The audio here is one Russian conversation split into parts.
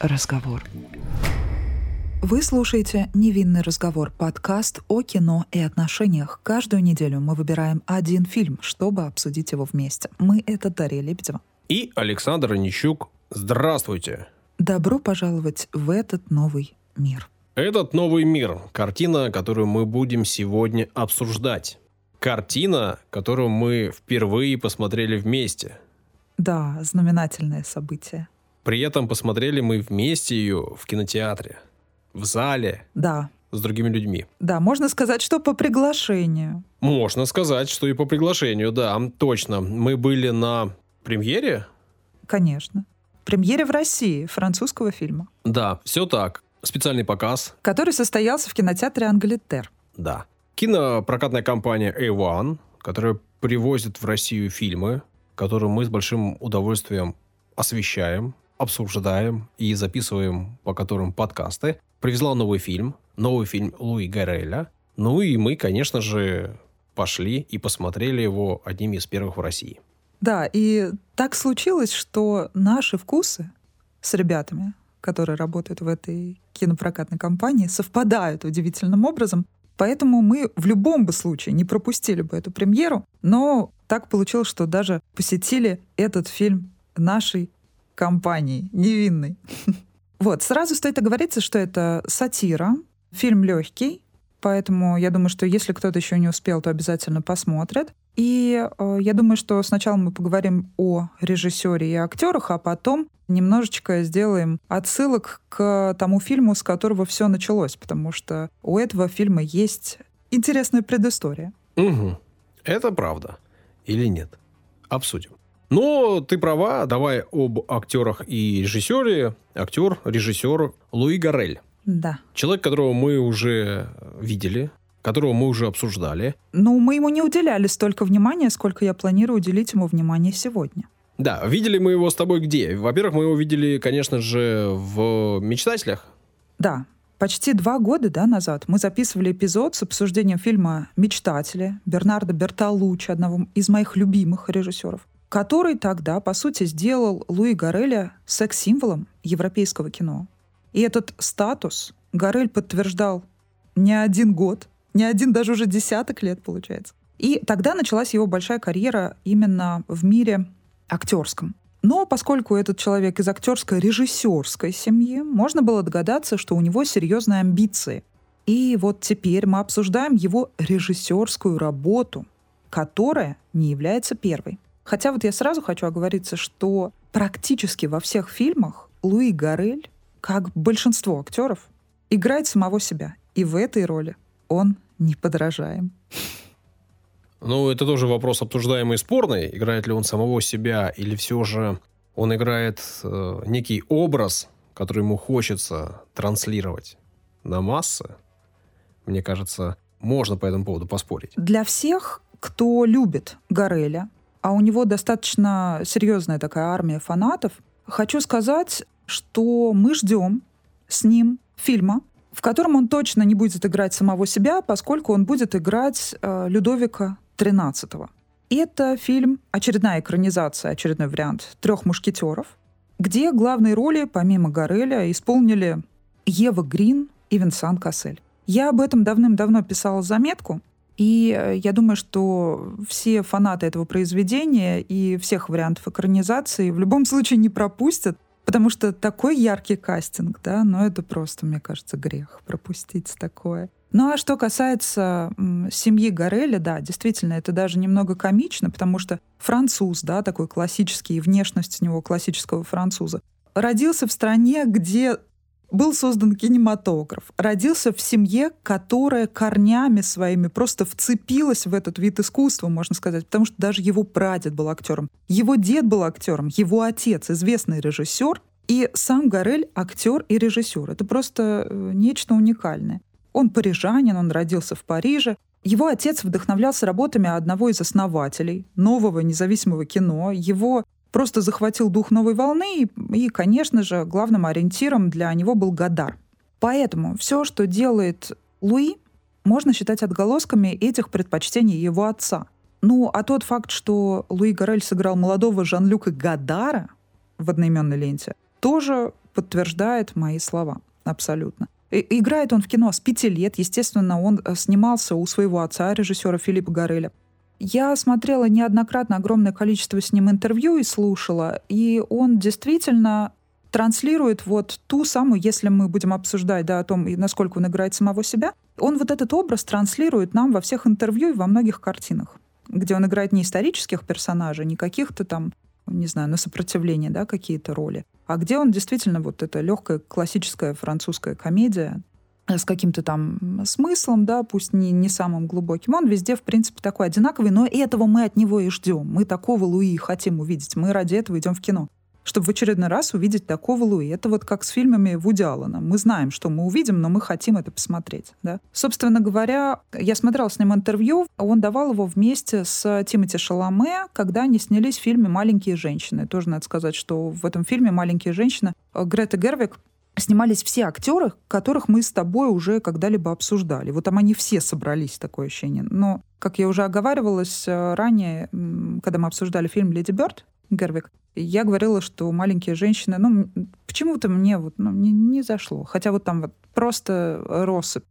разговор. Вы слушаете «Невинный разговор» — подкаст о кино и отношениях. Каждую неделю мы выбираем один фильм, чтобы обсудить его вместе. Мы — это Дарья Лебедева. И Александр Онищук. Здравствуйте. Добро пожаловать в этот новый мир. Этот новый мир – картина, которую мы будем сегодня обсуждать. Картина, которую мы впервые посмотрели вместе. Да, знаменательное событие. При этом посмотрели мы вместе ее в кинотеатре, в зале, Да, с другими людьми. да, можно сказать, что по приглашению. Можно сказать, что и по приглашению, да, точно. Мы были на премьере? Конечно. Премьере в России французского фильма, Да, все так. Специальный показ, который состоялся в кинотеатре «Англитер». да. Кинопрокатная компания A1, которая привозит в Россию фильмы, которые мы с большим удовольствием освещаем, обсуждаем и записываем по которым подкасты, привезла новый фильм, новый фильм Луи Гареля. Ну и мы, конечно же, пошли и посмотрели его одним из первых в России. Да, и так случилось, что наши вкусы с ребятами, которые работают в этой кинопрокатной компании, совпадают удивительным образом. Поэтому мы в любом бы случае не пропустили бы эту премьеру, но так получилось, что даже посетили этот фильм нашей компании, невинной. Вот, сразу стоит оговориться, что это сатира, фильм легкий, поэтому я думаю, что если кто-то еще не успел, то обязательно посмотрит. И э, я думаю, что сначала мы поговорим о режиссере и актерах, а потом немножечко сделаем отсылок к тому фильму, с которого все началось, потому что у этого фильма есть интересная предыстория. Угу. Это правда. Или нет? Обсудим. Но ты права, давай об актерах и режиссере. Актер, режиссер Луи Гарель. Да. Человек, которого мы уже видели, которого мы уже обсуждали. Ну, мы ему не уделяли столько внимания, сколько я планирую уделить ему внимание сегодня. Да, видели мы его с тобой где? Во-первых, мы его видели, конечно же, в «Мечтателях». Да, почти два года да, назад мы записывали эпизод с обсуждением фильма «Мечтатели» Бернардо Бертолуччи, одного из моих любимых режиссеров, который тогда, по сути, сделал Луи Гареля секс-символом европейского кино. И этот статус Гарель подтверждал не один год, не один даже уже десяток лет, получается. И тогда началась его большая карьера именно в мире актерском. Но поскольку этот человек из актерской режиссерской семьи, можно было догадаться, что у него серьезные амбиции. И вот теперь мы обсуждаем его режиссерскую работу, которая не является первой. Хотя вот я сразу хочу оговориться, что практически во всех фильмах Луи Гарель, как большинство актеров, играет самого себя. И в этой роли он неподражаем. Ну, это тоже вопрос обсуждаемый и спорный. Играет ли он самого себя, или все же он играет э, некий образ, который ему хочется транслировать на массы. Мне кажется, можно по этому поводу поспорить. Для всех, кто любит Гареля, а у него достаточно серьезная такая армия фанатов, хочу сказать, что мы ждем с ним фильма, в котором он точно не будет играть самого себя, поскольку он будет играть э, Людовика XIII. Это фильм, очередная экранизация, очередной вариант «Трех мушкетеров», где главные роли, помимо Гареля, исполнили Ева Грин и Винсан Кассель. Я об этом давным-давно писала заметку, и э, я думаю, что все фанаты этого произведения и всех вариантов экранизации в любом случае не пропустят, потому что такой яркий кастинг, да, но это просто, мне кажется, грех пропустить такое. Ну а что касается м, семьи Гореля, да, действительно, это даже немного комично, потому что француз, да, такой классический, внешность у него классического француза, родился в стране, где был создан кинематограф, родился в семье, которая корнями своими просто вцепилась в этот вид искусства, можно сказать, потому что даже его прадед был актером, его дед был актером, его отец известный режиссер, и сам Гарель актер и режиссер. Это просто э, нечто уникальное. Он парижанин, он родился в Париже. Его отец вдохновлялся работами одного из основателей нового независимого кино. Его просто захватил дух новой волны, и, и, конечно же, главным ориентиром для него был Гадар. Поэтому все, что делает Луи, можно считать отголосками этих предпочтений его отца. Ну, а тот факт, что Луи Гарель сыграл молодого Жан-Люка Гадара в одноименной ленте, тоже подтверждает мои слова. Абсолютно. И, играет он в кино с пяти лет. Естественно, он э, снимался у своего отца, режиссера Филиппа Гореля. Я смотрела неоднократно огромное количество с ним интервью и слушала, и он действительно транслирует вот ту самую, если мы будем обсуждать да, о том, насколько он играет самого себя, он вот этот образ транслирует нам во всех интервью и во многих картинах, где он играет не исторических персонажей, не каких-то там, не знаю, на сопротивление, да, какие-то роли, а где он действительно вот эта легкая классическая французская комедия, с каким-то там смыслом, да, пусть не, не самым глубоким. Он везде, в принципе, такой одинаковый, но этого мы от него и ждем. Мы такого Луи хотим увидеть. Мы ради этого идем в кино чтобы в очередной раз увидеть такого Луи. Это вот как с фильмами Вуди Аллена. Мы знаем, что мы увидим, но мы хотим это посмотреть. Да? Собственно говоря, я смотрела с ним интервью, он давал его вместе с Тимоти Шаломе, когда они снялись в фильме «Маленькие женщины». Тоже надо сказать, что в этом фильме «Маленькие женщины» Грета Гервик снимались все актеры, которых мы с тобой уже когда-либо обсуждали. Вот там они все собрались, такое ощущение. Но, как я уже оговаривалась э, ранее, когда мы обсуждали фильм «Леди Бёрд», Гервик, я говорила, что маленькие женщины, ну, почему-то мне вот ну, не, не зашло. Хотя вот там вот просто россыпь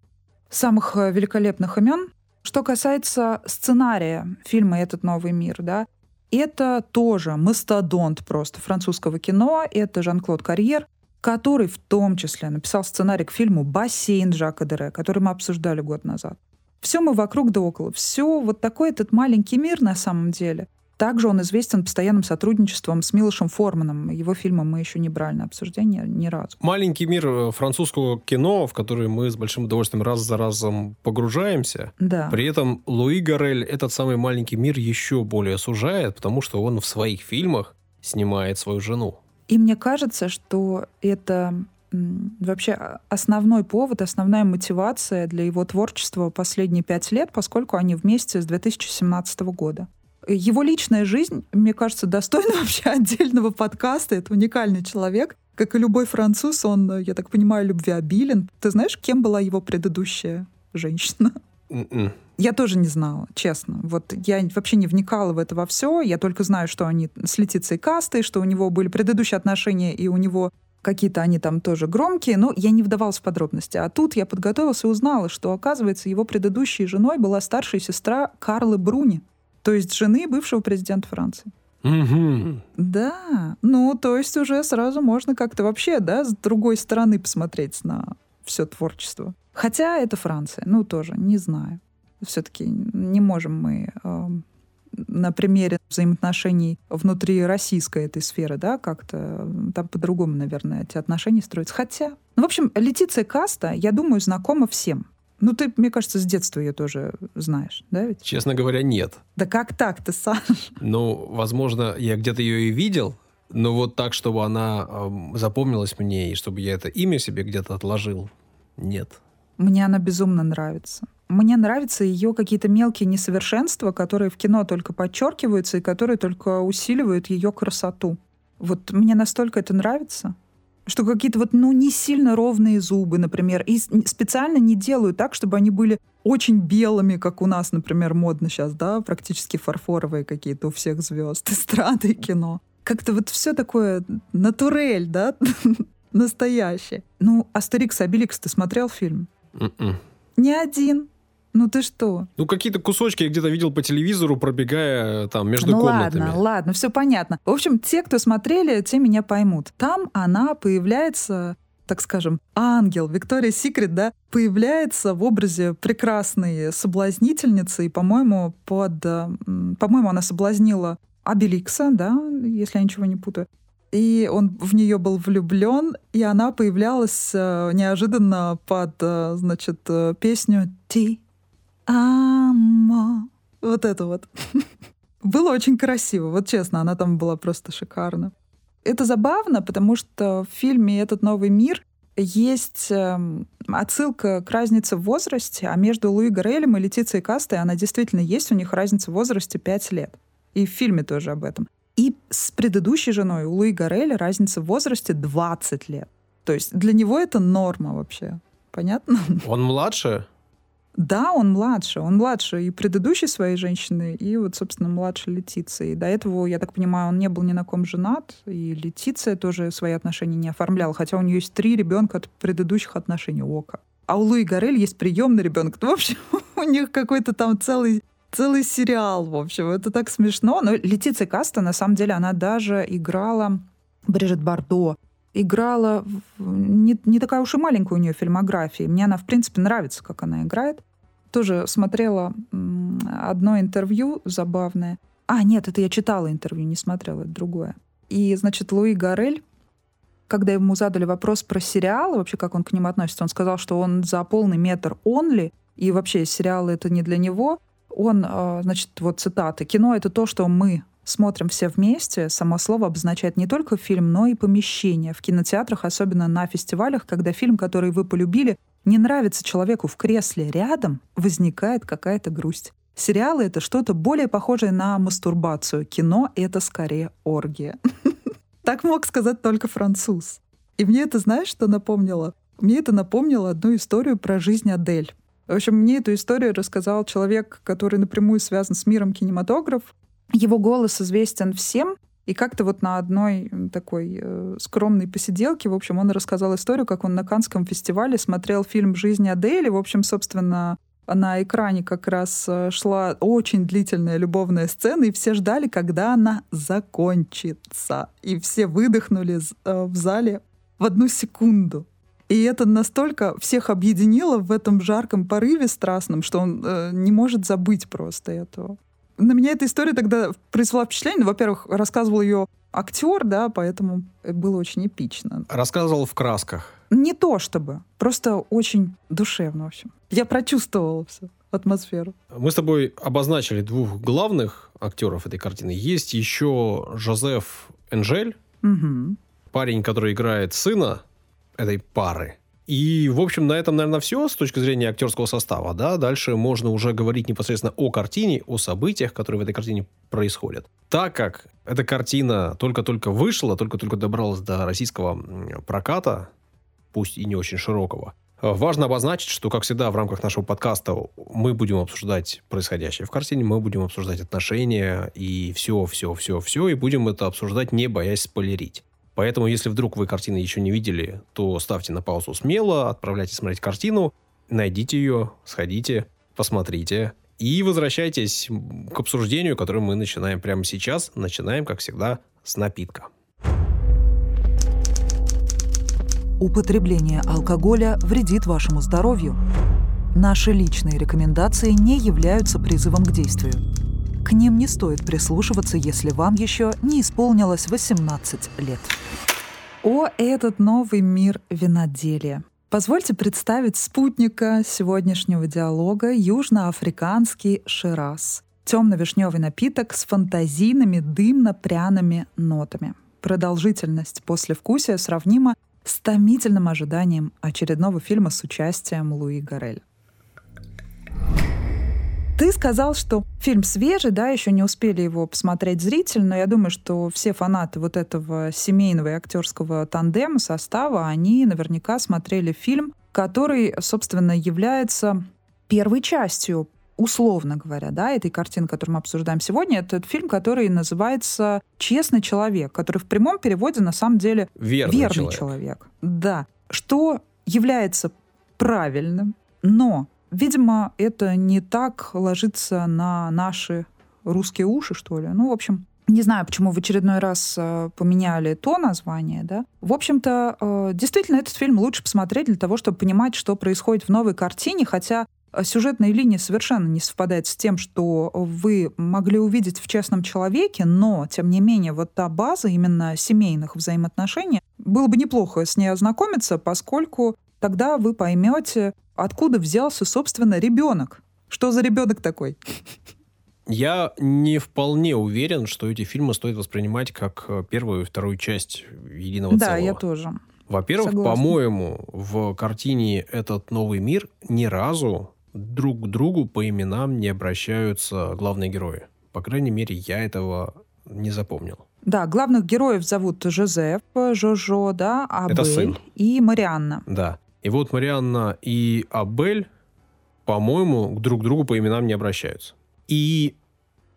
самых э, великолепных имен. Что касается сценария фильма «Этот новый мир», да, это тоже мастодонт просто французского кино. Это Жан-Клод Карьер, который в том числе написал сценарий к фильму «Бассейн» Жака Дере, который мы обсуждали год назад. Все мы вокруг да около. Все вот такой этот маленький мир на самом деле. Также он известен постоянным сотрудничеством с Милошем Форманом. Его фильмы мы еще не брали на обсуждение ни разу. Маленький мир э, французского кино, в который мы с большим удовольствием раз за разом погружаемся. Да. При этом Луи Гарель этот самый маленький мир еще более сужает, потому что он в своих фильмах снимает свою жену. И мне кажется, что это вообще основной повод, основная мотивация для его творчества последние пять лет, поскольку они вместе с 2017 года. Его личная жизнь, мне кажется, достойна вообще отдельного подкаста. Это уникальный человек. Как и любой француз, он, я так понимаю, любвеобилен. Ты знаешь, кем была его предыдущая женщина? М-м. Я тоже не знала, честно. Вот я вообще не вникала в это во все. Я только знаю, что они с Летицей Кастой, что у него были предыдущие отношения, и у него какие-то они там тоже громкие, но я не вдавалась в подробности. А тут я подготовилась и узнала, что, оказывается, его предыдущей женой была старшая сестра Карлы Бруни то есть жены бывшего президента Франции. Угу. Да, ну то есть уже сразу можно как-то вообще, да, с другой стороны посмотреть на все творчество. Хотя это Франция, ну тоже, не знаю. Все-таки не можем мы э, на примере взаимоотношений внутри российской этой сферы, да, как-то там по-другому, наверное, эти отношения строятся. Хотя, ну, в общем, Летиция Каста, я думаю, знакома всем. Ну, ты, мне кажется, с детства ее тоже знаешь, да ведь? Честно говоря, нет. Да как так ты, Саш? Ну, возможно, я где-то ее и видел, но вот так, чтобы она э, запомнилась мне, и чтобы я это имя себе где-то отложил, нет. Мне она безумно нравится. Мне нравятся ее какие-то мелкие несовершенства, которые в кино только подчеркиваются и которые только усиливают ее красоту. Вот мне настолько это нравится что какие-то вот, ну, не сильно ровные зубы, например, и специально не делают так, чтобы они были очень белыми, как у нас, например, модно сейчас, да, практически фарфоровые какие-то у всех звезд эстрады кино. Как-то вот все такое натурель, да, настоящее. Ну, Астерикс Обеликс, ты смотрел фильм? Mm-mm. М-м. Не один. Ну ты что? Ну какие-то кусочки я где-то видел по телевизору, пробегая там между ну, комнатами. Ладно, ладно, все понятно. В общем, те, кто смотрели, те меня поймут. Там она появляется так скажем, ангел Виктория Секрет, да, появляется в образе прекрасной соблазнительницы, и, по-моему, под, по-моему, она соблазнила Абеликса, да, если я ничего не путаю. И он в нее был влюблен, и она появлялась э, неожиданно под, э, значит, э, песню «Ти Амо. Вот это вот. Было очень красиво. Вот честно, она там была просто шикарна. Это забавно, потому что в фильме «Этот новый мир» есть эм, отсылка к разнице в возрасте, а между Луи Гарелем и Летицией Кастой она действительно есть, у них разница в возрасте 5 лет. И в фильме тоже об этом. И с предыдущей женой у Луи Гареля разница в возрасте 20 лет. То есть для него это норма вообще. Понятно? Он младше? Да, он младше. Он младше и предыдущей своей женщины, и вот, собственно, младше Летиции. До этого, я так понимаю, он не был ни на ком женат, и Летиция тоже свои отношения не оформляла, хотя у нее есть три ребенка от предыдущих отношений Ока. А у Луи Гарель есть приемный ребенок. Ну, в общем, у них какой-то там целый целый сериал, в общем. Это так смешно. Но Летиция Каста, на самом деле, она даже играла Брижит Бардо играла... Не, не такая уж и маленькая у нее фильмография. Мне она, в принципе, нравится, как она играет. Тоже смотрела одно интервью забавное. А, нет, это я читала интервью, не смотрела, это другое. И, значит, Луи Гарель, когда ему задали вопрос про сериалы, вообще как он к ним относится, он сказал, что он за полный метр онли, и вообще сериалы это не для него. Он, а, значит, вот цитаты, «Кино — это то, что мы смотрим все вместе, само слово обозначает не только фильм, но и помещение. В кинотеатрах, особенно на фестивалях, когда фильм, который вы полюбили, не нравится человеку в кресле рядом, возникает какая-то грусть. Сериалы — это что-то более похожее на мастурбацию. Кино — это скорее оргия. Так мог сказать только француз. И мне это, знаешь, что напомнило? Мне это напомнило одну историю про жизнь Адель. В общем, мне эту историю рассказал человек, который напрямую связан с миром кинематограф. Его голос известен всем, и как-то вот на одной такой э, скромной посиделке, в общем, он рассказал историю, как он на Канском фестивале смотрел фильм «Жизнь Адели». В общем, собственно, на экране как раз э, шла очень длительная любовная сцена, и все ждали, когда она закончится. И все выдохнули э, в зале в одну секунду. И это настолько всех объединило в этом жарком порыве страстном, что он э, не может забыть просто этого на меня эта история тогда произвела впечатление. Во-первых, рассказывал ее актер, да, поэтому это было очень эпично. Рассказывал в красках. Не то чтобы, просто очень душевно, в общем. Я прочувствовала все атмосферу. Мы с тобой обозначили двух главных актеров этой картины. Есть еще Жозеф Энжель, угу. парень, который играет сына этой пары. И, в общем, на этом, наверное, все с точки зрения актерского состава. Да? Дальше можно уже говорить непосредственно о картине, о событиях, которые в этой картине происходят. Так как эта картина только-только вышла, только-только добралась до российского проката, пусть и не очень широкого, Важно обозначить, что, как всегда, в рамках нашего подкаста мы будем обсуждать происходящее в картине, мы будем обсуждать отношения и все, все, все, все, и будем это обсуждать, не боясь спойлерить. Поэтому, если вдруг вы картины еще не видели, то ставьте на паузу смело, отправляйтесь смотреть картину, найдите ее, сходите, посмотрите и возвращайтесь к обсуждению, которое мы начинаем прямо сейчас. Начинаем, как всегда, с напитка. Употребление алкоголя вредит вашему здоровью. Наши личные рекомендации не являются призывом к действию. К ним не стоит прислушиваться, если вам еще не исполнилось 18 лет. О, этот новый мир виноделия. Позвольте представить спутника сегодняшнего диалога южноафриканский шираз. Темно-вишневый напиток с фантазийными дымно-пряными нотами. Продолжительность послевкусия сравнима с томительным ожиданием очередного фильма с участием Луи Гарель. Ты сказал, что фильм свежий, да, еще не успели его посмотреть зритель, но я думаю, что все фанаты вот этого семейного и актерского тандема, состава, они наверняка смотрели фильм, который, собственно, является первой частью условно говоря, да, этой картины, которую мы обсуждаем сегодня, это фильм, который называется «Честный человек», который в прямом переводе на самом деле верный, верный человек. человек. Да. Что является правильным, но Видимо, это не так ложится на наши русские уши, что ли. Ну, в общем, не знаю, почему в очередной раз э, поменяли то название, да. В общем-то, э, действительно, этот фильм лучше посмотреть для того, чтобы понимать, что происходит в новой картине, хотя э, сюжетная линия совершенно не совпадает с тем, что вы могли увидеть в «Честном человеке», но, тем не менее, вот та база именно семейных взаимоотношений, было бы неплохо с ней ознакомиться, поскольку тогда вы поймете, откуда взялся, собственно, ребенок. Что за ребенок такой? Я не вполне уверен, что эти фильмы стоит воспринимать как э, первую и вторую часть единого да, целого. Да, я тоже. Во-первых, по-моему, в картине «Этот новый мир» ни разу друг к другу по именам не обращаются главные герои. По крайней мере, я этого не запомнил. Да, главных героев зовут Жозеф, Жожо, да, Абель Это сын. и Марианна. Да. И вот Марианна и Абель, по-моему, друг к другу по именам не обращаются. И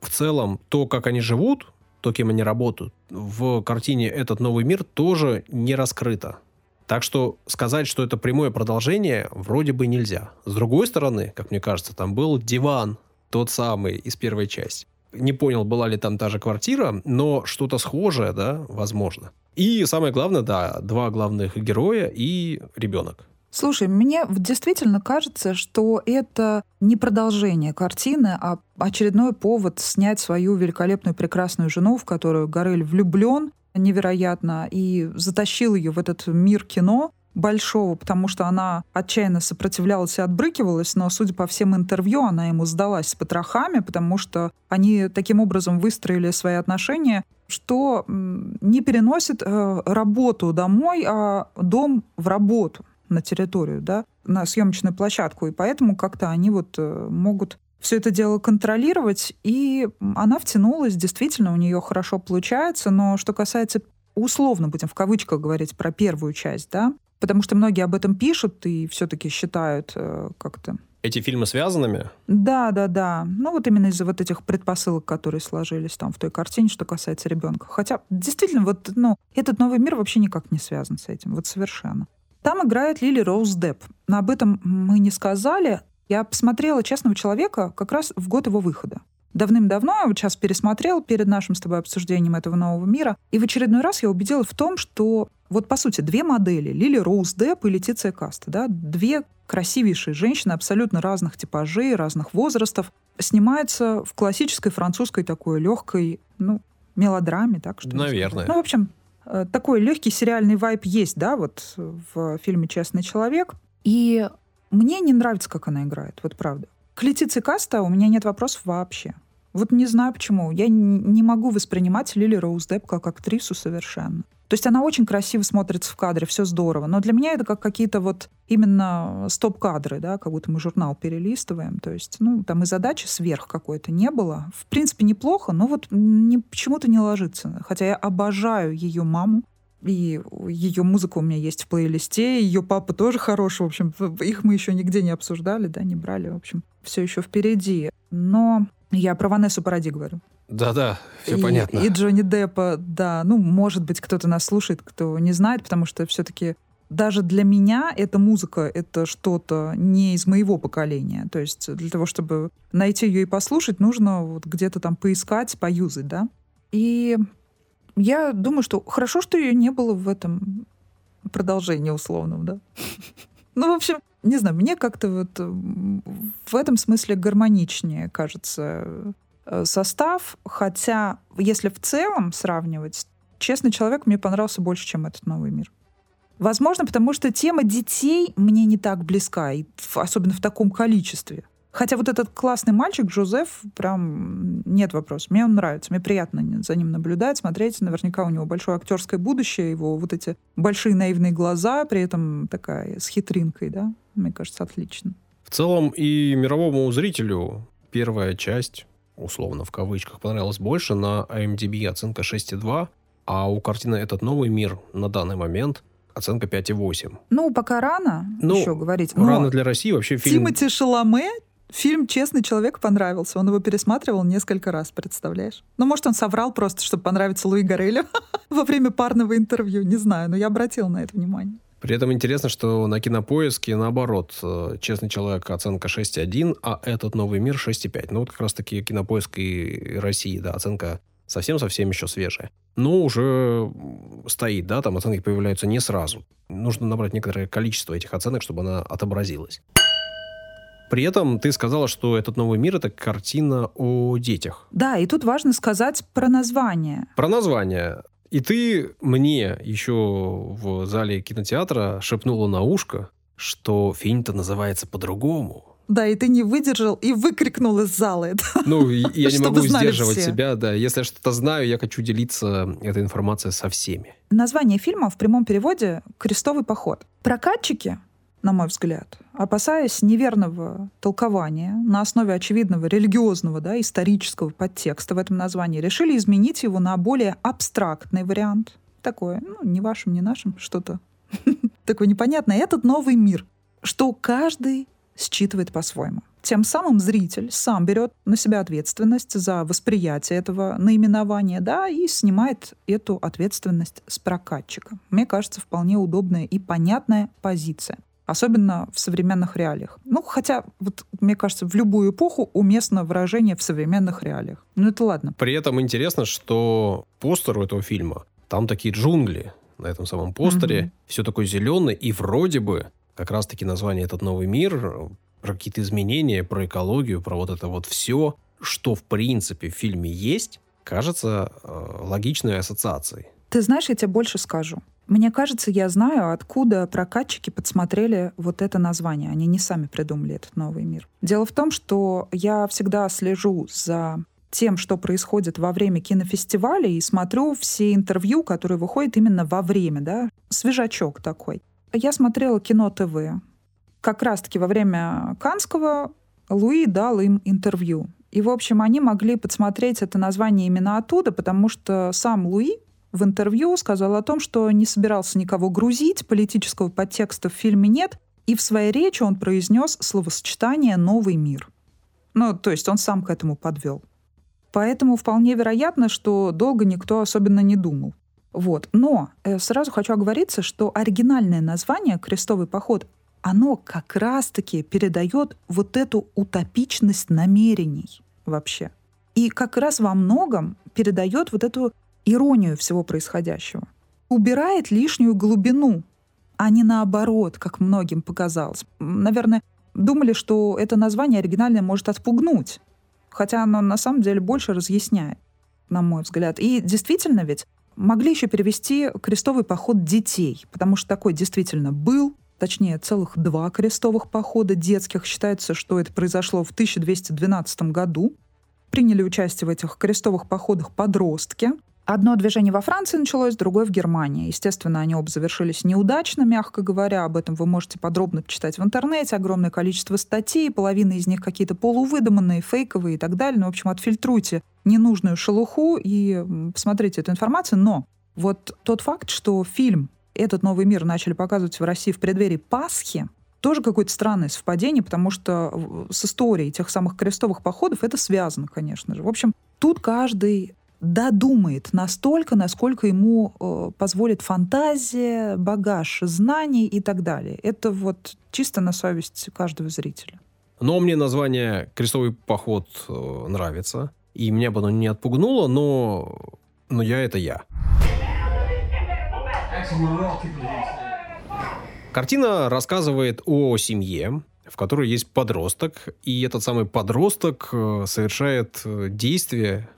в целом то, как они живут, то, кем они работают, в картине «Этот новый мир» тоже не раскрыто. Так что сказать, что это прямое продолжение, вроде бы нельзя. С другой стороны, как мне кажется, там был диван, тот самый из первой части. Не понял, была ли там та же квартира, но что-то схожее, да, возможно. И самое главное, да, два главных героя и ребенок. Слушай, мне действительно кажется, что это не продолжение картины, а очередной повод снять свою великолепную, прекрасную жену, в которую Горель влюблен невероятно, и затащил ее в этот мир кино большого, потому что она отчаянно сопротивлялась и отбрыкивалась, но, судя по всем интервью, она ему сдалась с потрохами, потому что они таким образом выстроили свои отношения, что не переносит э, работу домой, а дом в работу на территорию, да, на съемочную площадку. И поэтому как-то они вот э, могут все это дело контролировать, и она втянулась, действительно, у нее хорошо получается, но что касается условно будем в кавычках говорить про первую часть, да, потому что многие об этом пишут и все-таки считают э, как-то эти фильмы связанными? Да, да, да. Ну вот именно из-за вот этих предпосылок, которые сложились там в той картине, что касается ребенка. Хотя действительно вот, ну, этот новый мир вообще никак не связан с этим, вот совершенно. Там играет Лили Роуз Депп. Но об этом мы не сказали. Я посмотрела «Честного человека» как раз в год его выхода. Давным-давно, я вот сейчас пересмотрел перед нашим с тобой обсуждением этого нового мира, и в очередной раз я убедилась в том, что вот, по сути, две модели, Лили Роуз Депп и Летиция Каста, да, две красивейшие женщины абсолютно разных типажей, разных возрастов, снимаются в классической французской такой легкой, ну, мелодраме, так что Наверное. Ну, в общем, такой легкий сериальный вайп есть, да, вот в фильме «Честный человек». И мне не нравится, как она играет, вот правда. К Летиции Каста у меня нет вопросов вообще. Вот не знаю почему. Я не могу воспринимать Лили Роуз Депп как актрису совершенно. То есть она очень красиво смотрится в кадре, все здорово. Но для меня это как какие-то вот именно стоп-кадры, да, как будто мы журнал перелистываем. То есть, ну, там и задачи сверх какой-то не было. В принципе, неплохо, но вот почему-то не ложится. Хотя я обожаю ее маму. И ее музыка у меня есть в плейлисте, ее папа тоже хороший, в общем, их мы еще нигде не обсуждали, да, не брали, в общем, все еще впереди. Но я про Ванессу Паради говорю. Да-да, все и, понятно. И Джонни Деппа, да. Ну, может быть, кто-то нас слушает, кто не знает, потому что все-таки даже для меня эта музыка — это что-то не из моего поколения. То есть для того, чтобы найти ее и послушать, нужно вот где-то там поискать, поюзать, да. И я думаю, что хорошо, что ее не было в этом продолжении условном, да. Ну, в общем, не знаю, мне как-то вот в этом смысле гармоничнее кажется э, состав, хотя если в целом сравнивать, честный человек мне понравился больше, чем этот новый мир. Возможно, потому что тема детей мне не так близка, и особенно в таком количестве. Хотя вот этот классный мальчик, Джозеф, прям нет вопросов. Мне он нравится, мне приятно за ним наблюдать, смотреть. Наверняка у него большое актерское будущее, его вот эти большие наивные глаза, при этом такая с хитринкой, да, мне кажется, отлично. В целом и мировому зрителю первая часть, условно в кавычках, понравилась больше. На IMDb оценка 6,2, а у картины «Этот новый мир» на данный момент оценка 5,8. Ну, пока рано ну, еще говорить. Но рано для России вообще фильм... Тимати Шаломе Фильм «Честный человек» понравился. Он его пересматривал несколько раз, представляешь? Ну, может, он соврал просто, чтобы понравиться Луи Горелю во время парного интервью. Не знаю, но я обратил на это внимание. При этом интересно, что на кинопоиске наоборот, э, честный человек оценка 6,1, а этот новый мир 6,5. Ну вот как раз таки кинопоиск и России, да, оценка совсем-совсем еще свежая. Но уже стоит, да, там оценки появляются не сразу. Нужно набрать некоторое количество этих оценок, чтобы она отобразилась. При этом ты сказала, что этот новый мир это картина о детях. Да, и тут важно сказать про название. Про название. И ты мне еще в зале кинотеатра шепнула на ушко, что фильм-то называется по-другому. Да, и ты не выдержал и выкрикнул из зала это. Ну, я не могу сдерживать себя, да. Если я что-то знаю, я хочу делиться этой информацией со всеми. Название фильма в прямом переводе «Крестовый поход». Прокатчики на мой взгляд, опасаясь неверного толкования на основе очевидного религиозного, да, исторического подтекста в этом названии, решили изменить его на более абстрактный вариант. Такое, ну, не вашим, не нашим, что-то такое непонятное. Этот новый мир, что каждый считывает по-своему. Тем самым зритель сам берет на себя ответственность за восприятие этого наименования, да, и снимает эту ответственность с прокатчика. Мне кажется, вполне удобная и понятная позиция особенно в современных реалиях. Ну, хотя, вот, мне кажется, в любую эпоху уместно выражение в современных реалиях. Ну, это ладно. При этом интересно, что постер у этого фильма, там такие джунгли на этом самом постере, угу. все такое зеленое, и вроде бы как раз-таки название «Этот новый мир», про какие-то изменения, про экологию, про вот это вот все, что в принципе в фильме есть, кажется э, логичной ассоциацией. Ты знаешь, я тебе больше скажу. Мне кажется, я знаю, откуда прокатчики подсмотрели вот это название. Они не сами придумали этот новый мир. Дело в том, что я всегда слежу за тем, что происходит во время кинофестиваля, и смотрю все интервью, которые выходят именно во время, да, свежачок такой. Я смотрела кино ТВ. Как раз-таки во время Канского Луи дал им интервью. И, в общем, они могли подсмотреть это название именно оттуда, потому что сам Луи в интервью сказал о том, что не собирался никого грузить, политического подтекста в фильме нет, и в своей речи он произнес словосочетание «новый мир». Ну, то есть он сам к этому подвел. Поэтому вполне вероятно, что долго никто особенно не думал. Вот. Но э, сразу хочу оговориться, что оригинальное название «Крестовый поход» оно как раз-таки передает вот эту утопичность намерений вообще. И как раз во многом передает вот эту иронию всего происходящего. Убирает лишнюю глубину, а не наоборот, как многим показалось. Наверное, думали, что это название оригинальное может отпугнуть, хотя оно на самом деле больше разъясняет, на мой взгляд. И действительно ведь могли еще перевести крестовый поход детей, потому что такой действительно был, точнее, целых два крестовых похода детских. Считается, что это произошло в 1212 году. Приняли участие в этих крестовых походах подростки. Одно движение во Франции началось, другое в Германии. Естественно, они оба завершились неудачно, мягко говоря. Об этом вы можете подробно почитать в интернете. Огромное количество статей, половина из них какие-то полувыдуманные, фейковые и так далее. Ну, в общем, отфильтруйте ненужную шелуху и посмотрите эту информацию. Но вот тот факт, что фильм «Этот новый мир» начали показывать в России в преддверии Пасхи, тоже какое-то странное совпадение, потому что с историей тех самых крестовых походов это связано, конечно же. В общем, тут каждый додумает настолько, насколько ему э, позволит фантазия, багаж знаний и так далее. Это вот чисто на совесть каждого зрителя. Но мне название «Крестовый поход» э, нравится. И меня бы оно не отпугнуло, но, но я — это я. Картина рассказывает о семье, в которой есть подросток, и этот самый подросток э, совершает э, действия,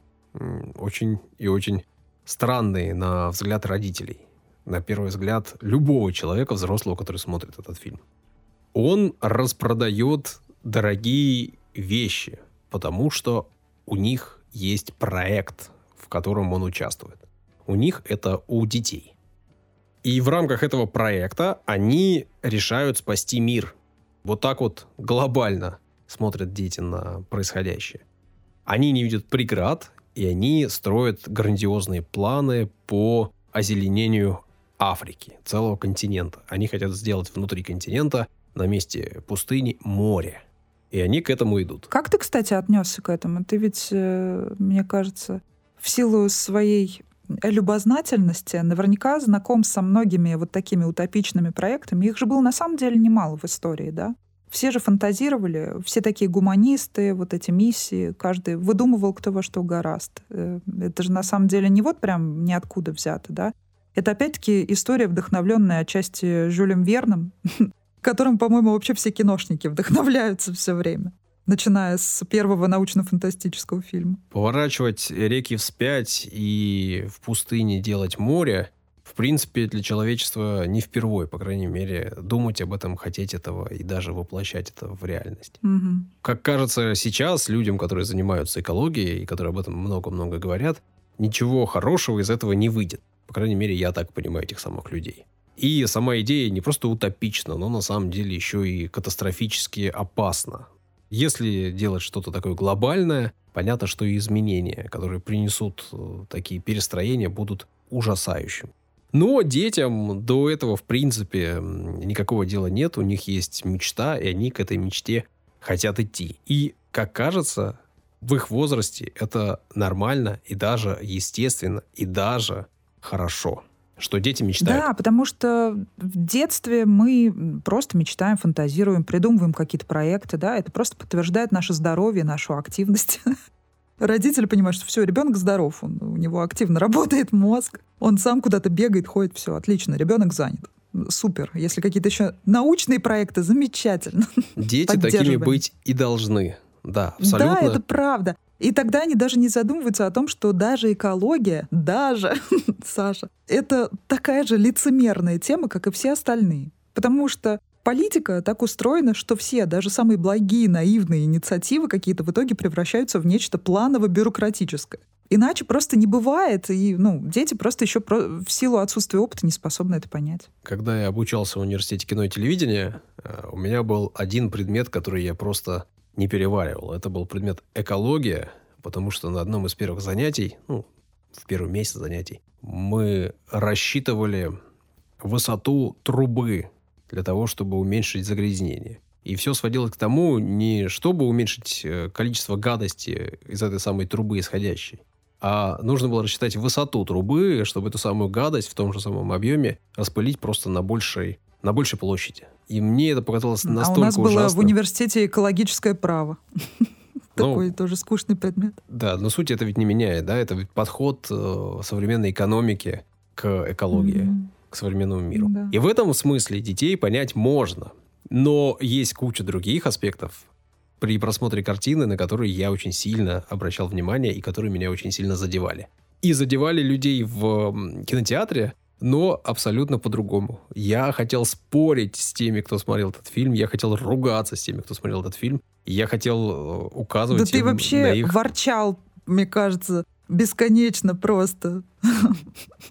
очень и очень странные на взгляд родителей. На первый взгляд любого человека, взрослого, который смотрит этот фильм. Он распродает дорогие вещи, потому что у них есть проект, в котором он участвует. У них это у детей. И в рамках этого проекта они решают спасти мир. Вот так вот глобально смотрят дети на происходящее. Они не видят преград, и они строят грандиозные планы по озеленению Африки, целого континента. Они хотят сделать внутри континента на месте пустыни море. И они к этому идут. Как ты, кстати, отнесся к этому? Ты ведь, э, мне кажется, в силу своей любознательности наверняка знаком со многими вот такими утопичными проектами. Их же было на самом деле немало в истории, да? Все же фантазировали, все такие гуманисты, вот эти миссии, каждый выдумывал, кто во что гораст. Э, это же на самом деле не вот прям ниоткуда взято, да? Это опять-таки история, вдохновленная отчасти Жюлем Верном, которым, по-моему, вообще все киношники вдохновляются все время начиная с первого научно-фантастического фильма. Поворачивать реки вспять и в пустыне делать море в принципе, для человечества не впервые, по крайней мере, думать об этом, хотеть этого и даже воплощать это в реальность. Угу. Как кажется сейчас людям, которые занимаются экологией и которые об этом много-много говорят, ничего хорошего из этого не выйдет. По крайней мере, я так понимаю этих самых людей. И сама идея не просто утопична, но на самом деле еще и катастрофически опасна. Если делать что-то такое глобальное, понятно, что и изменения, которые принесут э, такие перестроения, будут ужасающими. Но детям до этого, в принципе, никакого дела нет. У них есть мечта, и они к этой мечте хотят идти. И, как кажется, в их возрасте это нормально и даже естественно, и даже хорошо что дети мечтают. Да, потому что в детстве мы просто мечтаем, фантазируем, придумываем какие-то проекты, да, это просто подтверждает наше здоровье, нашу активность. Родители понимают, что все, ребенок здоров, он, у него активно работает мозг, он сам куда-то бегает, ходит, все, отлично, ребенок занят. Супер. Если какие-то еще научные проекты, замечательно. Дети такими быть и должны. Да, абсолютно. Да, это правда. И тогда они даже не задумываются о том, что даже экология, даже, Саша, это такая же лицемерная тема, как и все остальные. Потому что политика так устроена, что все, даже самые благие, наивные инициативы какие-то в итоге превращаются в нечто планово-бюрократическое. Иначе просто не бывает, и ну, дети просто еще про... в силу отсутствия опыта не способны это понять. Когда я обучался в университете кино и телевидения, э, у меня был один предмет, который я просто не переваривал. Это был предмет экология, потому что на одном из первых занятий, ну, в первый месяц занятий, мы рассчитывали высоту трубы для того, чтобы уменьшить загрязнение. И все сводилось к тому, не чтобы уменьшить э, количество гадости из этой самой трубы исходящей, а нужно было рассчитать высоту трубы, чтобы эту самую гадость в том же самом объеме распылить просто на большей, на большей площади. И мне это показалось настолько А у нас ужасно. было в университете экологическое право. Ну, Такой тоже скучный предмет. Да, но суть это ведь не меняет, да, это ведь подход э, современной экономики к экологии, mm-hmm. К современному миру. Да. И в этом смысле детей понять можно. Но есть куча других аспектов при просмотре картины, на которые я очень сильно обращал внимание и которые меня очень сильно задевали. И задевали людей в кинотеатре, но абсолютно по-другому. Я хотел спорить с теми, кто смотрел этот фильм, я хотел ругаться с теми, кто смотрел этот фильм, я хотел э, указывать Да ты вообще на их... ворчал, мне кажется, бесконечно просто.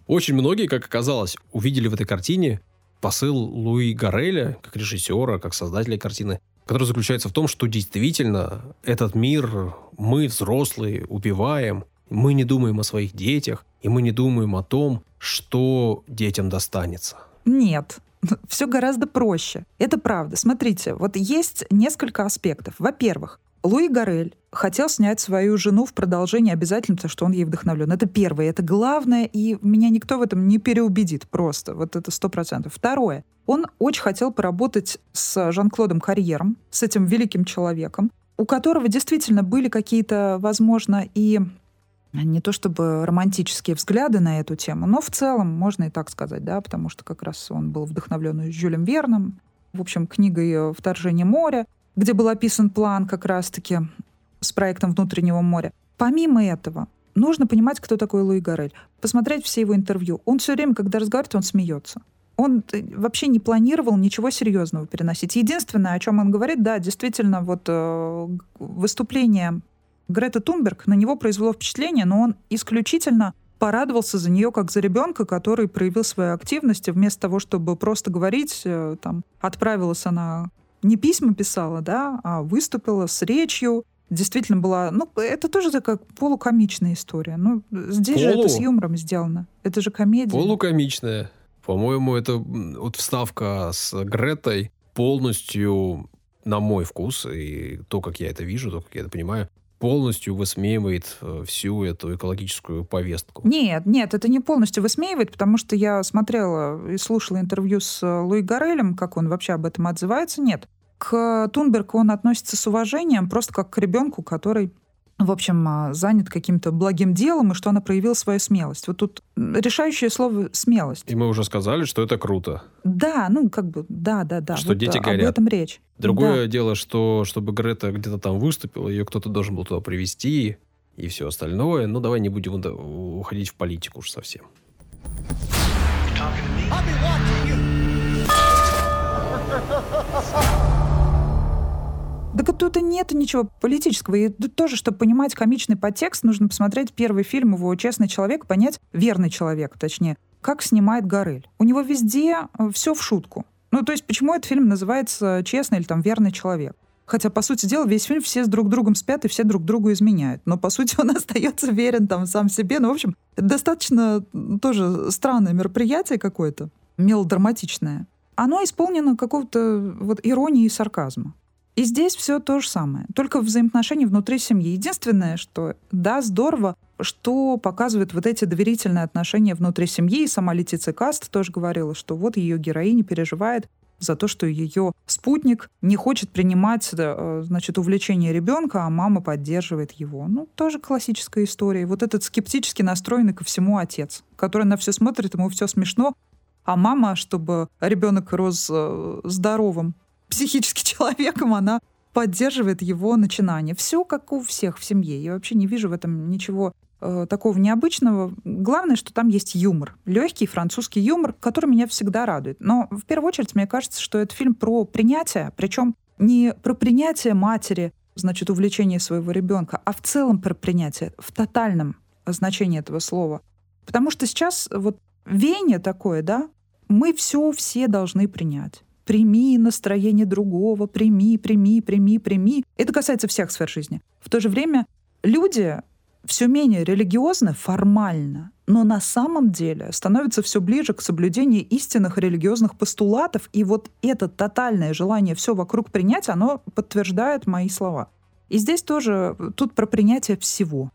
Очень многие, как оказалось, увидели в этой картине посыл Луи Гареля, как режиссера, как создателя картины, который заключается в том, что действительно этот мир мы, взрослые, убиваем, мы не думаем о своих детях, и мы не думаем о том, что детям достанется. Нет, все гораздо проще. Это правда. Смотрите, вот есть несколько аспектов. Во-первых, Луи Гарель хотел снять свою жену в продолжение обязательно, потому что он ей вдохновлен. Это первое, это главное, и меня никто в этом не переубедит просто. Вот это сто процентов. Второе. Он очень хотел поработать с Жан-Клодом Карьером, с этим великим человеком, у которого действительно были какие-то, возможно, и не то чтобы романтические взгляды на эту тему, но в целом можно и так сказать, да, потому что как раз он был вдохновлен Жюлем Верном, в общем, книгой «Вторжение моря», где был описан план как раз-таки с проектом внутреннего моря. Помимо этого, нужно понимать, кто такой Луи Гарель. Посмотреть все его интервью. Он все время, когда разговаривает, он смеется. Он э, вообще не планировал ничего серьезного переносить. Единственное, о чем он говорит, да, действительно, вот э, выступление Грета Тунберг на него произвело впечатление, но он исключительно порадовался за нее как за ребенка, который проявил свою активность, вместо того, чтобы просто говорить, э, там, отправилась она, не письма писала, да, а выступила с речью, действительно была, ну, это тоже такая полукомичная история. Ну, здесь Полу... же это с юмором сделано. Это же комедия. Полукомичная. По-моему, это вот вставка с Гретой полностью на мой вкус и то, как я это вижу, то, как я это понимаю, полностью высмеивает э, всю эту экологическую повестку. Нет, нет, это не полностью высмеивает, потому что я смотрела и слушала интервью с э, Луи Гарелем, как он вообще об этом отзывается. Нет. К Тунберг он относится с уважением, просто как к ребенку, который в общем, а, занят каким-то благим делом, и что она проявила свою смелость. Вот тут решающее слово «смелость». И мы уже сказали, что это круто. Да, ну, как бы, да, да, да. Что вот дети горят. Об этом речь. Другое да. дело, что чтобы Грета где-то там выступила, ее кто-то должен был туда привести и все остальное. Ну, давай не будем уходить в политику уж совсем. I'll be watching you. Да тут и нет ничего политического. И тоже, чтобы понимать комичный подтекст, нужно посмотреть первый фильм его «Честный человек», понять, верный человек, точнее, как снимает Горель. У него везде э, все в шутку. Ну, то есть, почему этот фильм называется «Честный» или там «Верный человек»? Хотя, по сути дела, весь фильм все с друг другом спят и все друг другу изменяют. Но, по сути, он остается верен там сам себе. Ну, в общем, достаточно тоже странное мероприятие какое-то, мелодраматичное. Оно исполнено какого-то вот иронии и сарказма. И здесь все то же самое, только взаимоотношения внутри семьи. Единственное, что да, здорово, что показывает вот эти доверительные отношения внутри семьи. И сама Летиция Каст тоже говорила, что вот ее героиня переживает за то, что ее спутник не хочет принимать, э, значит, увлечение ребенка, а мама поддерживает его. Ну, тоже классическая история. Вот этот скептически настроенный ко всему отец, который на все смотрит, ему все смешно, а мама, чтобы ребенок рос э, здоровым, психически человеком, она поддерживает его начинание. Все как у всех в семье. Я вообще не вижу в этом ничего э, такого необычного. Главное, что там есть юмор. Легкий французский юмор, который меня всегда радует. Но в первую очередь, мне кажется, что это фильм про принятие, причем не про принятие матери, значит, увлечение своего ребенка, а в целом про принятие, в тотальном значении этого слова. Потому что сейчас вот веяние такое, да, мы все все должны принять. Прими настроение другого, прими, прими, прими, прими. Это касается всех сфер жизни. В то же время люди все менее религиозны формально, но на самом деле становятся все ближе к соблюдению истинных религиозных постулатов. И вот это тотальное желание все вокруг принять, оно подтверждает мои слова. И здесь тоже тут про принятие всего.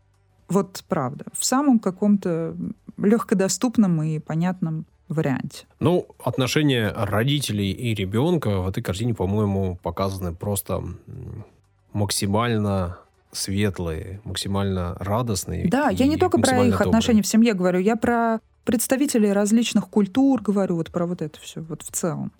Вот правда. В самом каком-то легкодоступном и понятном варианте. Ну, отношения родителей и ребенка в этой картине, по-моему, показаны просто максимально светлые, максимально радостные. Да, я не только про их добрые. отношения в семье говорю, я про представителей различных культур говорю, вот про вот это все, вот в целом.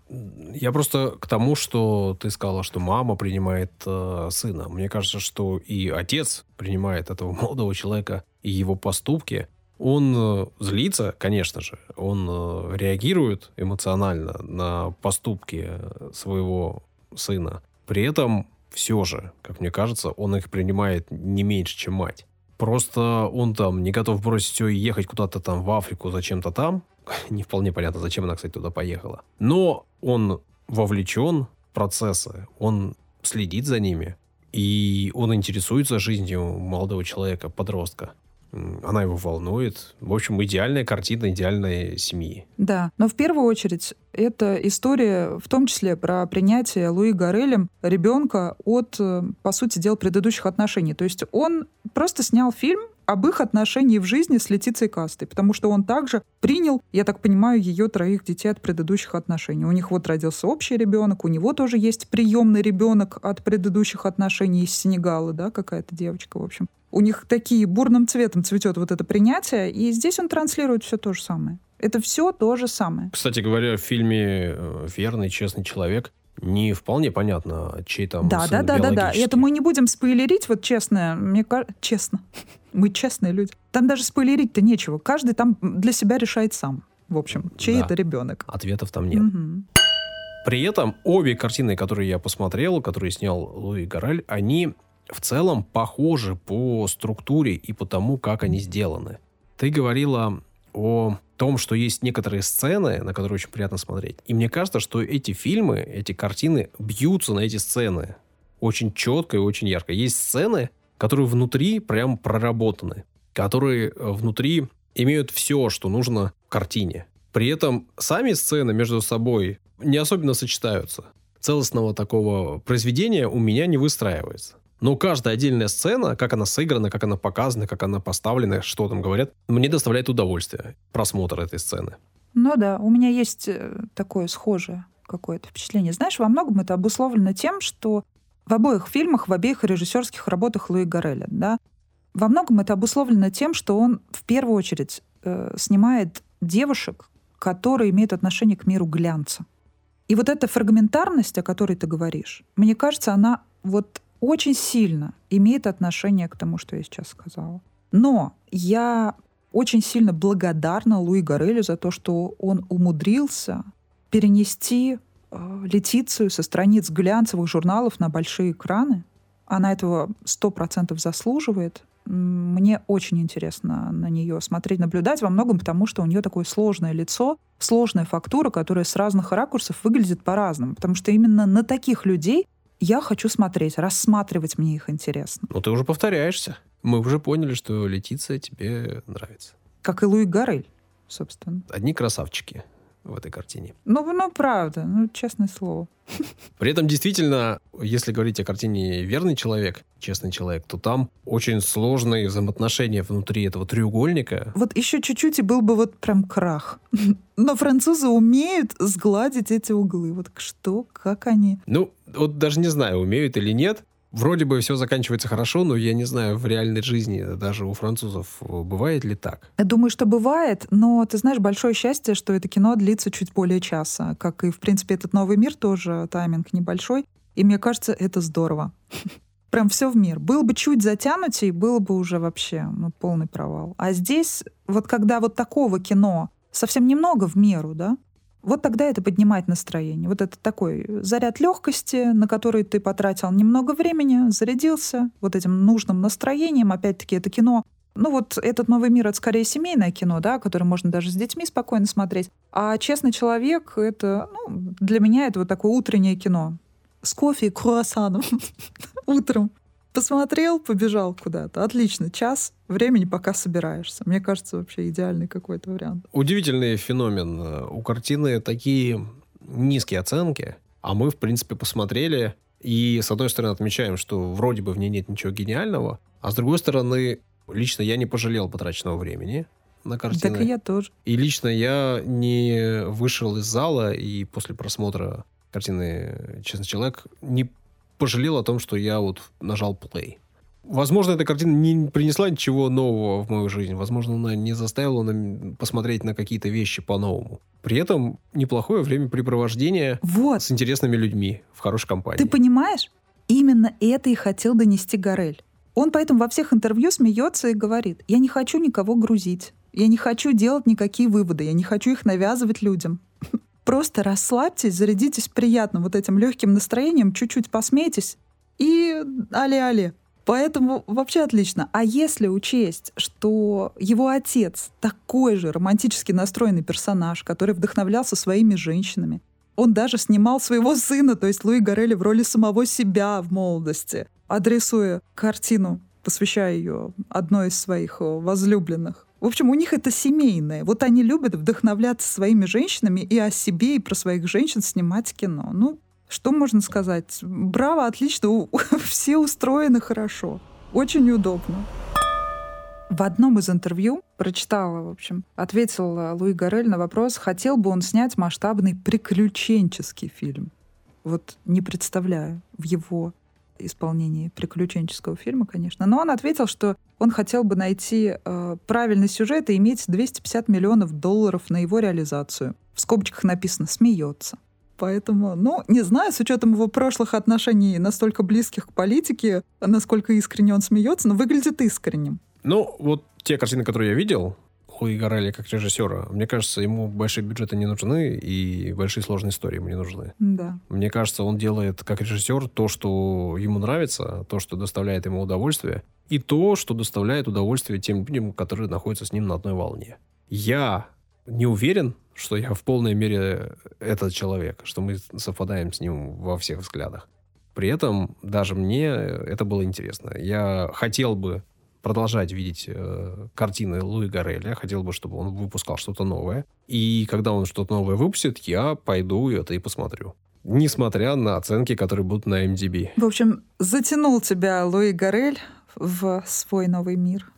Я просто к тому, что ты сказала, что мама принимает э, сына. Мне кажется, что и отец принимает этого молодого человека и его поступки. Он э, злится, конечно же, он э, реагирует эмоционально на поступки своего сына. При этом все же, как мне кажется, он их принимает не меньше, чем мать. Просто он там не готов бросить все и ехать куда-то там в Африку зачем-то там. не вполне понятно, зачем она, кстати, туда поехала. Но он вовлечен в процессы, он следит за ними, и он интересуется жизнью молодого человека, подростка она его волнует. В общем, идеальная картина идеальной семьи. Да, но в первую очередь это история в том числе про принятие Луи Гарелем ребенка от, э, по сути дела, предыдущих отношений. То есть он просто снял фильм об их отношении в жизни с Летицией Кастой, потому что он также принял, я так понимаю, ее троих детей от предыдущих отношений. У них вот родился общий ребенок, у него тоже есть приемный ребенок от предыдущих отношений из Сенегала, да, какая-то девочка, в общем у них такие бурным цветом цветет вот это принятие, и здесь он транслирует все то же самое. Это все то же самое. Кстати говоря, в фильме э, «Верный, честный человек» не вполне понятно, чей там Да, да, да, да, да. Это мы не будем спойлерить, вот честно, мне кажется, честно. Мы честные люди. Там даже спойлерить-то нечего. Каждый там для себя решает сам. В общем, чей да. это ребенок. Ответов там нет. Угу. При этом обе картины, которые я посмотрел, которые снял Луи Гараль, они в целом похожи по структуре и по тому, как они сделаны. Ты говорила о том, что есть некоторые сцены, на которые очень приятно смотреть. И мне кажется, что эти фильмы, эти картины бьются на эти сцены очень четко и очень ярко. Есть сцены, которые внутри прям проработаны, которые э, внутри имеют все, что нужно в картине. При этом сами сцены между собой не особенно сочетаются. Целостного такого произведения у меня не выстраивается. Но каждая отдельная сцена, как она сыграна, как она показана, как она поставлена, что там говорят, мне доставляет удовольствие просмотр этой сцены. Ну да, у меня есть э, такое схожее какое-то впечатление. Знаешь, во многом это обусловлено тем, что в обоих фильмах, в обеих режиссерских работах Луи Гареля, да, во многом это обусловлено тем, что он в первую очередь э, снимает девушек, которые имеют отношение к миру глянца. И вот эта фрагментарность, о которой ты говоришь, мне кажется, она вот очень сильно имеет отношение к тому, что я сейчас сказала. Но я очень сильно благодарна Луи Гарелю за то, что он умудрился перенести э, Летицию со страниц глянцевых журналов на большие экраны. Она этого сто процентов заслуживает. Мне очень интересно на нее смотреть, наблюдать во многом потому, что у нее такое сложное лицо, сложная фактура, которая с разных ракурсов выглядит по-разному. Потому что именно на таких людей Я хочу смотреть, рассматривать мне их интересно. Ну, ты уже повторяешься. Мы уже поняли, что Летиция тебе нравится. Как и Луи Гарель, собственно. Одни красавчики в этой картине. Ну, ну правда, ну, честное слово. При этом действительно, если говорить о картине «Верный человек», «Честный человек», то там очень сложные взаимоотношения внутри этого треугольника. Вот еще чуть-чуть и был бы вот прям крах. Но французы умеют сгладить эти углы. Вот что, как они? Ну, вот даже не знаю, умеют или нет. Вроде бы все заканчивается хорошо, но я не знаю, в реальной жизни даже у французов бывает ли так? Я думаю, что бывает, но ты знаешь, большое счастье, что это кино длится чуть более часа. Как и, в принципе, этот новый мир тоже тайминг небольшой. И мне кажется, это здорово. Прям все в мир. Был бы чуть затянутый, было бы уже вообще ну, полный провал. А здесь, вот когда вот такого кино совсем немного в меру, да, вот тогда это поднимает настроение. Вот это такой заряд легкости, на который ты потратил немного времени, зарядился вот этим нужным настроением. Опять-таки, это кино ну вот этот «Новый мир» — это скорее семейное кино, да, которое можно даже с детьми спокойно смотреть. А «Честный человек» — это, ну, для меня это вот такое утреннее кино. С кофе и круассаном утром. Посмотрел, побежал куда-то. Отлично. Час времени, пока собираешься. Мне кажется, вообще идеальный какой-то вариант. Удивительный феномен. У картины такие низкие оценки, а мы, в принципе, посмотрели и, с одной стороны, отмечаем, что вроде бы в ней нет ничего гениального, а с другой стороны, лично я не пожалел потраченного времени на картину. Так и я тоже. И лично я не вышел из зала и после просмотра картины «Честный человек» не пожалел о том, что я вот нажал play. Возможно, эта картина не принесла ничего нового в мою жизнь. Возможно, она не заставила на, посмотреть на какие-то вещи по-новому. При этом неплохое времяпрепровождение вот. с интересными людьми в хорошей компании. Ты понимаешь? Именно это и хотел донести Горель. Он поэтому во всех интервью смеется и говорит, я не хочу никого грузить, я не хочу делать никакие выводы, я не хочу их навязывать людям. Просто расслабьтесь, зарядитесь приятным вот этим легким настроением, чуть-чуть посмейтесь и але-але. Поэтому вообще отлично. А если учесть, что его отец такой же романтически настроенный персонаж, который вдохновлялся своими женщинами, он даже снимал своего сына, то есть Луи Горелли в роли самого себя в молодости, адресуя картину, посвящая ее одной из своих возлюбленных. В общем, у них это семейное. Вот они любят вдохновляться своими женщинами и о себе, и про своих женщин снимать кино. Ну, что можно сказать? Браво, отлично, все устроены хорошо. Очень удобно. В одном из интервью прочитала, в общем, ответил Луи Гарель на вопрос, хотел бы он снять масштабный приключенческий фильм. Вот не представляю в его исполнении приключенческого фильма, конечно. Но он ответил, что он хотел бы найти э, правильный сюжет и иметь 250 миллионов долларов на его реализацию. В скобочках написано «смеется». Поэтому, ну, не знаю, с учетом его прошлых отношений настолько близких к политике, насколько искренне он смеется, но выглядит искренним. Ну, вот те картины, которые я видел, Луи Гарелли как режиссера, мне кажется, ему большие бюджеты не нужны и большие сложные истории ему не нужны. Да. Мне кажется, он делает как режиссер то, что ему нравится, то, что доставляет ему удовольствие, и то, что доставляет удовольствие тем людям, которые находятся с ним на одной волне. Я не уверен, что я в полной мере этот человек, что мы совпадаем с ним во всех взглядах. При этом даже мне это было интересно. Я хотел бы продолжать видеть э, картины Луи Гареля. Хотел бы, чтобы он выпускал что-то новое. И когда он что-то новое выпустит, я пойду это и посмотрю. Несмотря на оценки, которые будут на MDB. В общем, затянул тебя Луи Гарель в свой новый мир.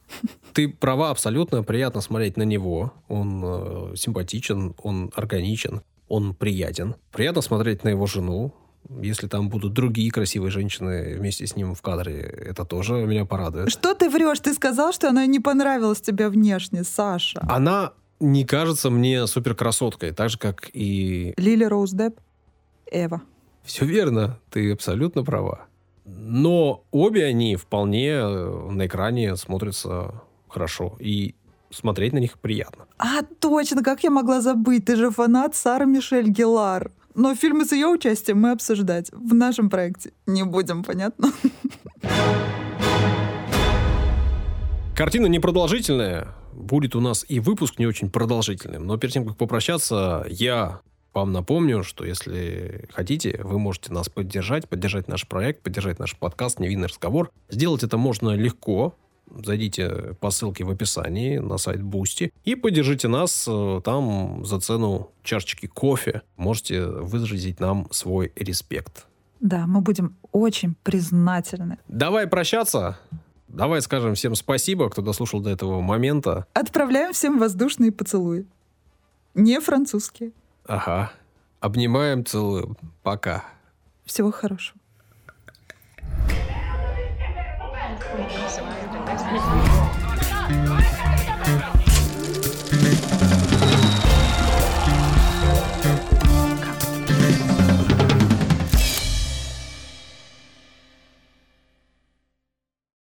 Ты права абсолютно. Приятно смотреть на него. Он э, симпатичен, он органичен, он приятен. Приятно смотреть на его жену. Если там будут другие красивые женщины вместе с ним в кадре, это тоже меня порадует. Что ты врешь? Ты сказал, что она не понравилась тебе внешне, Саша. Она не кажется мне супер красоткой, так же, как и... Лили Роуз Депп, Эва. Все верно, ты абсолютно права. Но обе они вполне э, на экране смотрятся хорошо. И смотреть на них приятно. А, точно, как я могла забыть? Ты же фанат Сары Мишель Гелар. Но фильмы с ее участием мы обсуждать в нашем проекте не будем, понятно? Картина непродолжительная. Будет у нас и выпуск не очень продолжительным. Но перед тем, как попрощаться, я вам напомню, что если хотите, вы можете нас поддержать, поддержать наш проект, поддержать наш подкаст «Невинный разговор». Сделать это можно легко. Зайдите по ссылке в описании на сайт Boosty и поддержите нас э, там за цену чашечки кофе. Можете выразить нам свой респект. Да, мы будем очень признательны. Давай прощаться. Давай скажем всем спасибо, кто дослушал до этого момента. Отправляем всем воздушные поцелуи. Не французские. Ага. Обнимаем, целуем. Пока. Всего хорошего. Thanks.